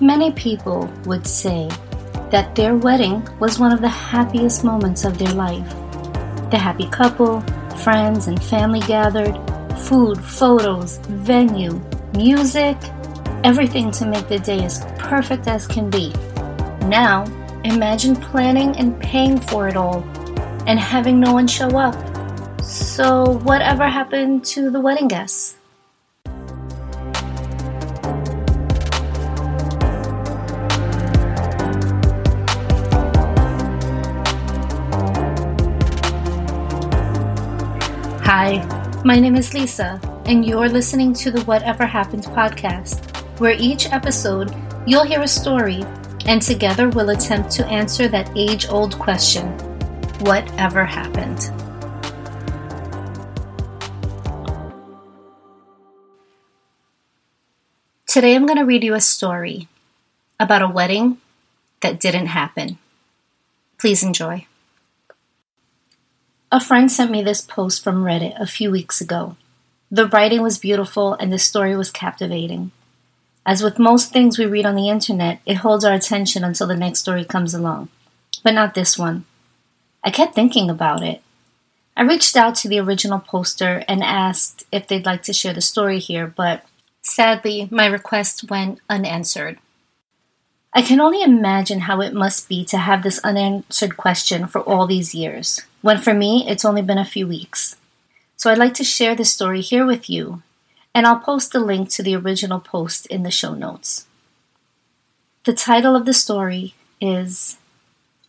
Many people would say that their wedding was one of the happiest moments of their life. The happy couple, friends, and family gathered, food, photos, venue, music, everything to make the day as perfect as can be. Now, imagine planning and paying for it all and having no one show up. So, whatever happened to the wedding guests? Hi, my name is Lisa, and you're listening to the Whatever Happened podcast, where each episode you'll hear a story, and together we'll attempt to answer that age old question Whatever happened? Today I'm going to read you a story about a wedding that didn't happen. Please enjoy. A friend sent me this post from Reddit a few weeks ago. The writing was beautiful and the story was captivating. As with most things we read on the internet, it holds our attention until the next story comes along. But not this one. I kept thinking about it. I reached out to the original poster and asked if they'd like to share the story here, but sadly, my request went unanswered. I can only imagine how it must be to have this unanswered question for all these years, when for me it's only been a few weeks. So I'd like to share this story here with you, and I'll post a link to the original post in the show notes. The title of the story is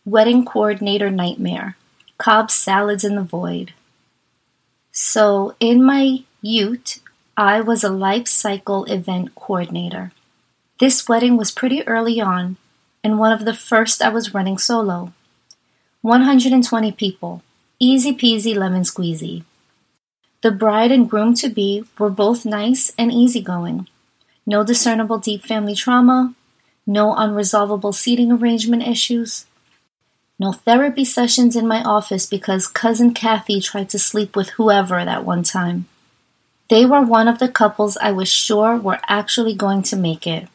Wedding Coordinator Nightmare Cobb Salads in the Void. So, in my ute, I was a life cycle event coordinator. This wedding was pretty early on, and one of the first I was running solo. 120 people, easy peasy lemon squeezy. The bride and groom to be were both nice and easygoing. No discernible deep family trauma, no unresolvable seating arrangement issues, no therapy sessions in my office because cousin Kathy tried to sleep with whoever that one time. They were one of the couples I was sure were actually going to make it.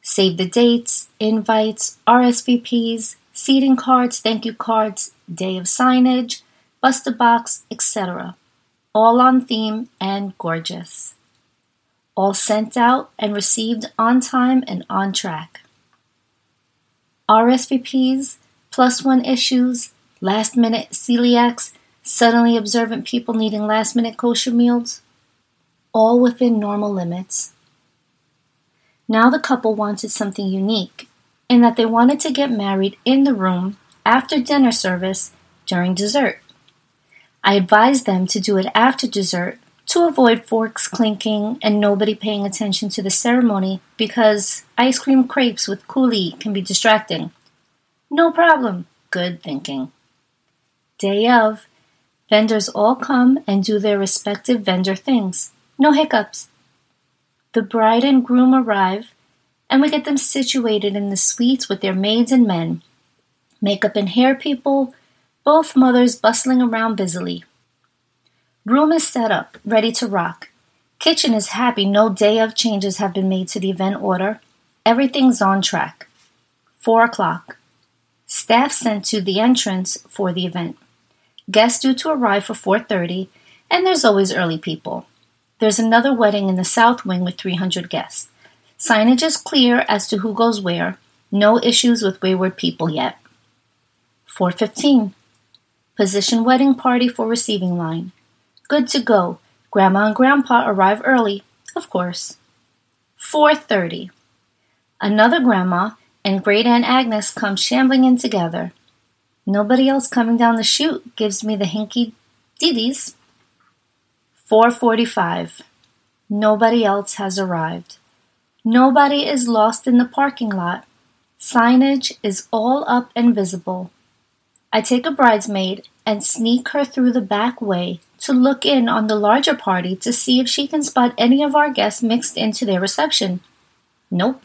Save the dates, invites, RSVPs, seating cards, thank you cards, day of signage, buster box, etc. All on theme and gorgeous. All sent out and received on time and on track. RSVPs, plus one issues, last minute celiacs, suddenly observant people needing last minute kosher meals, all within normal limits. Now the couple wanted something unique, in that they wanted to get married in the room after dinner service during dessert. I advised them to do it after dessert to avoid forks clinking and nobody paying attention to the ceremony because ice cream crepes with coulis can be distracting. No problem, good thinking. Day of, vendors all come and do their respective vendor things. No hiccups. The bride and groom arrive, and we get them situated in the suites with their maids and men. Makeup and hair people, both mothers bustling around busily. Room is set up, ready to rock. Kitchen is happy no day of changes have been made to the event order. Everything's on track. Four o'clock. Staff sent to the entrance for the event. Guests due to arrive for 4:30, and there's always early people. There's another wedding in the south wing with 300 guests. Signage is clear as to who goes where. No issues with wayward people yet. 415. Position wedding party for receiving line. Good to go. Grandma and grandpa arrive early, of course. 4:30. Another grandma and great aunt Agnes come shambling in together. Nobody else coming down the chute gives me the hinky diddies. 4:45. Nobody else has arrived. Nobody is lost in the parking lot. Signage is all up and visible. I take a bridesmaid and sneak her through the back way to look in on the larger party to see if she can spot any of our guests mixed into their reception. Nope.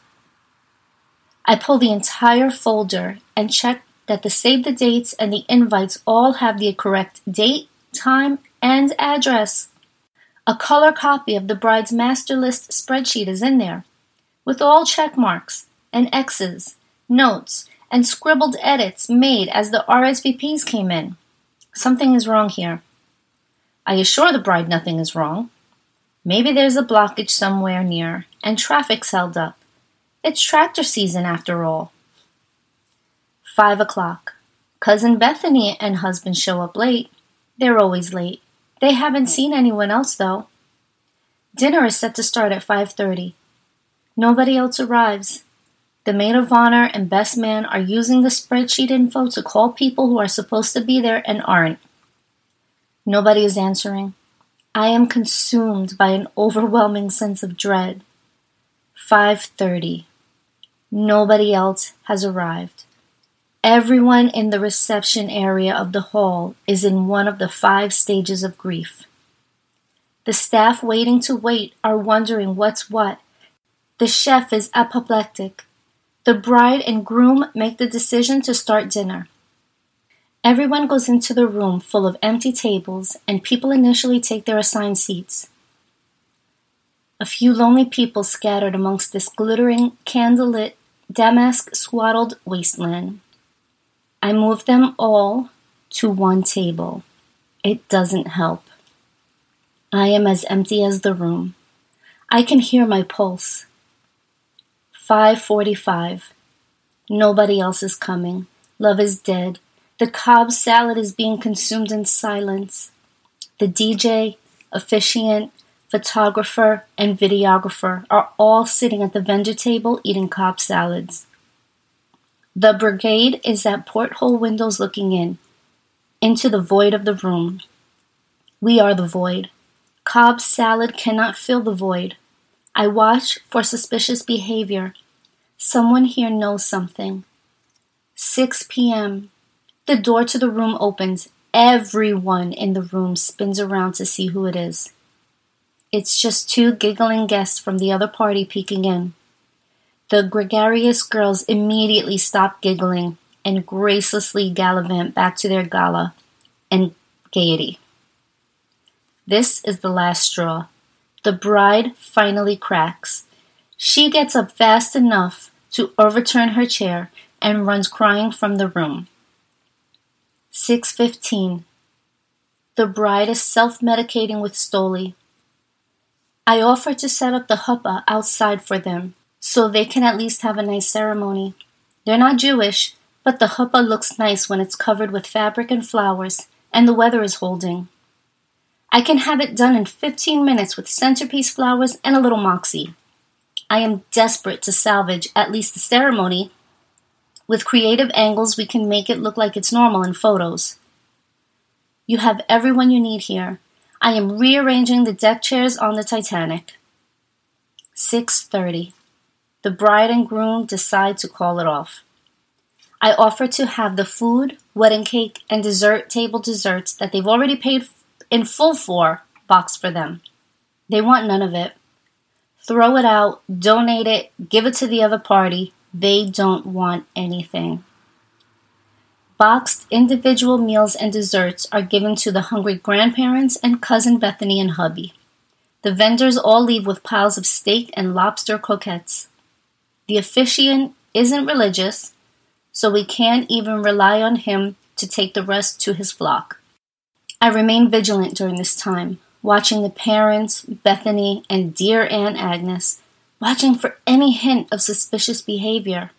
I pull the entire folder and check that the save the dates and the invites all have the correct date, time, and address. A color copy of the bride's master list spreadsheet is in there. With all check marks and X's, notes, and scribbled edits made as the RSVPs came in. Something is wrong here. I assure the bride nothing is wrong. Maybe there's a blockage somewhere near, and traffic's held up. It's tractor season after all. Five o'clock. Cousin Bethany and husband show up late. They're always late. They haven't seen anyone else though. Dinner is set to start at 5:30. Nobody else arrives. The maid of honor and best man are using the spreadsheet info to call people who are supposed to be there and aren't. Nobody is answering. I am consumed by an overwhelming sense of dread. 5:30. Nobody else has arrived. Everyone in the reception area of the hall is in one of the five stages of grief. The staff waiting to wait are wondering what's what. The chef is apoplectic. The bride and groom make the decision to start dinner. Everyone goes into the room full of empty tables, and people initially take their assigned seats. A few lonely people scattered amongst this glittering, candlelit, damask swaddled wasteland. I move them all to one table. It doesn't help. I am as empty as the room. I can hear my pulse. 5:45. Nobody else is coming. Love is dead. The Cobb salad is being consumed in silence. The DJ, officiant, photographer, and videographer are all sitting at the vendor table eating Cobb salads. The brigade is at porthole windows looking in, into the void of the room. We are the void. Cobb salad cannot fill the void. I watch for suspicious behavior. Someone here knows something. 6 p.m. The door to the room opens. Everyone in the room spins around to see who it is. It's just two giggling guests from the other party peeking in. The gregarious girls immediately stop giggling and gracelessly gallivant back to their gala and gaiety. This is the last straw. The bride finally cracks. She gets up fast enough to overturn her chair and runs crying from the room. 6:15 The bride is self-medicating with Stoli. I offer to set up the huppah outside for them so they can at least have a nice ceremony. They're not Jewish, but the chuppah looks nice when it's covered with fabric and flowers, and the weather is holding. I can have it done in 15 minutes with centerpiece flowers and a little moxie. I am desperate to salvage at least the ceremony. With creative angles, we can make it look like it's normal in photos. You have everyone you need here. I am rearranging the deck chairs on the Titanic. 6:30 the bride and groom decide to call it off. I offer to have the food, wedding cake, and dessert table desserts that they've already paid in full four box for them. They want none of it. Throw it out, donate it, give it to the other party. They don't want anything. Boxed individual meals and desserts are given to the hungry grandparents and cousin Bethany and hubby. The vendors all leave with piles of steak and lobster croquettes. The officiant isn't religious, so we can't even rely on him to take the rest to his flock. I remain vigilant during this time, watching the parents, Bethany, and dear Aunt Agnes, watching for any hint of suspicious behavior.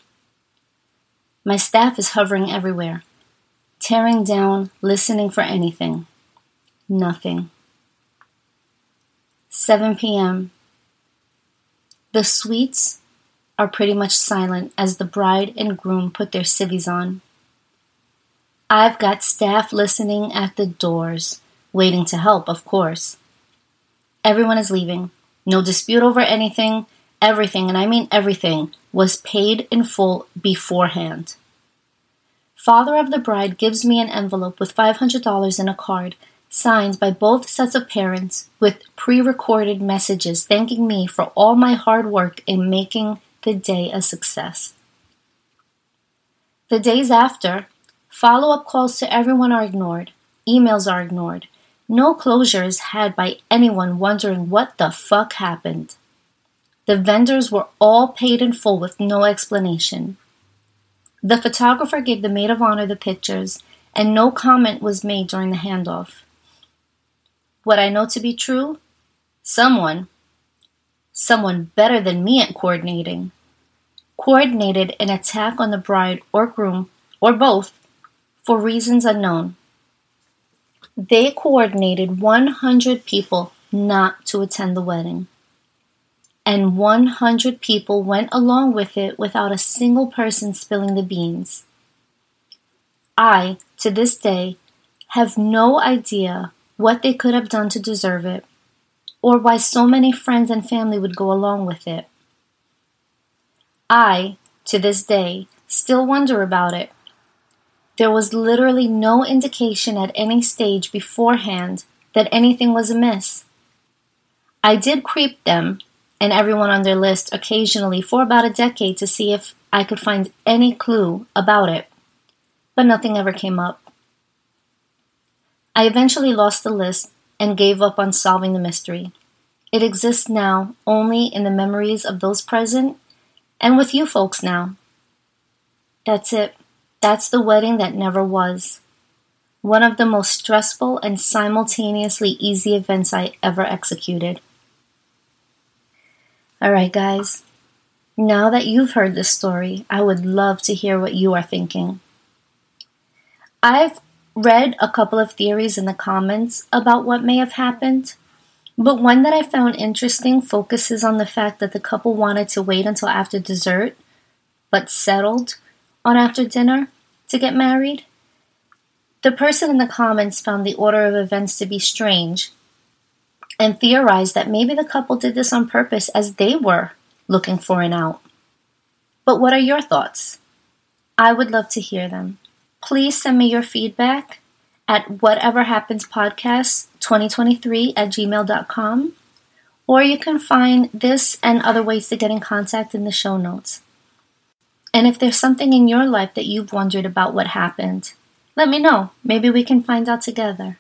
My staff is hovering everywhere, tearing down, listening for anything. Nothing. 7 p.m. The suites are pretty much silent as the bride and groom put their civvies on. I've got staff listening at the doors, waiting to help, of course. Everyone is leaving. No dispute over anything. Everything, and I mean everything, was paid in full beforehand. Father of the bride gives me an envelope with $500 in a card signed by both sets of parents with pre recorded messages thanking me for all my hard work in making the day a success. The days after, follow up calls to everyone are ignored, emails are ignored. No closure is had by anyone wondering what the fuck happened. The vendors were all paid in full with no explanation. The photographer gave the maid of honor the pictures, and no comment was made during the handoff. What I know to be true? Someone, someone better than me at coordinating, coordinated an attack on the bride or groom, or both, for reasons unknown. They coordinated 100 people not to attend the wedding and 100 people went along with it without a single person spilling the beans. I, to this day, have no idea what they could have done to deserve it, or why so many friends and family would go along with it. I, to this day, still wonder about it. There was literally no indication at any stage beforehand that anything was amiss. I did creep them and everyone on their list occasionally for about a decade to see if I could find any clue about it, but nothing ever came up. I eventually lost the list and gave up on solving the mystery. It exists now only in the memories of those present and with you folks now. That's it. That's the wedding that never was. One of the most stressful and simultaneously easy events I ever executed. All right, guys. Now that you've heard this story, I would love to hear what you are thinking. I've read a couple of theories in the comments about what may have happened, but one that I found interesting focuses on the fact that the couple wanted to wait until after dessert, but settled on after dinner to get married. The person in the comments found the order of events to be strange and theorized that maybe the couple did this on purpose as they were looking for an out. But what are your thoughts? I would love to hear them. Please send me your feedback at whateverhappenspodcast2023 at gmail.com or you can find this and other ways to get in contact in the show notes. And if there's something in your life that you've wondered about what happened, let me know. Maybe we can find out together.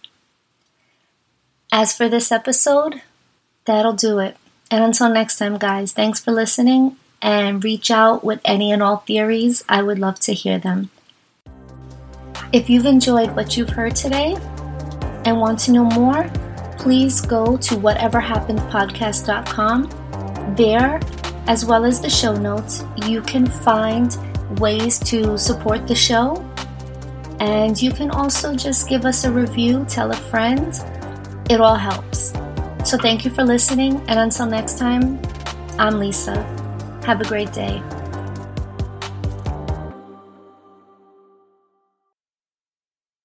As for this episode, that'll do it. And until next time, guys, thanks for listening and reach out with any and all theories. I would love to hear them. If you've enjoyed what you've heard today and want to know more, please go to whateverhappenedpodcast.com. There, as well as the show notes, you can find ways to support the show. And you can also just give us a review, tell a friend it all helps. So thank you for listening, and until next time, I'm Lisa. Have a great day.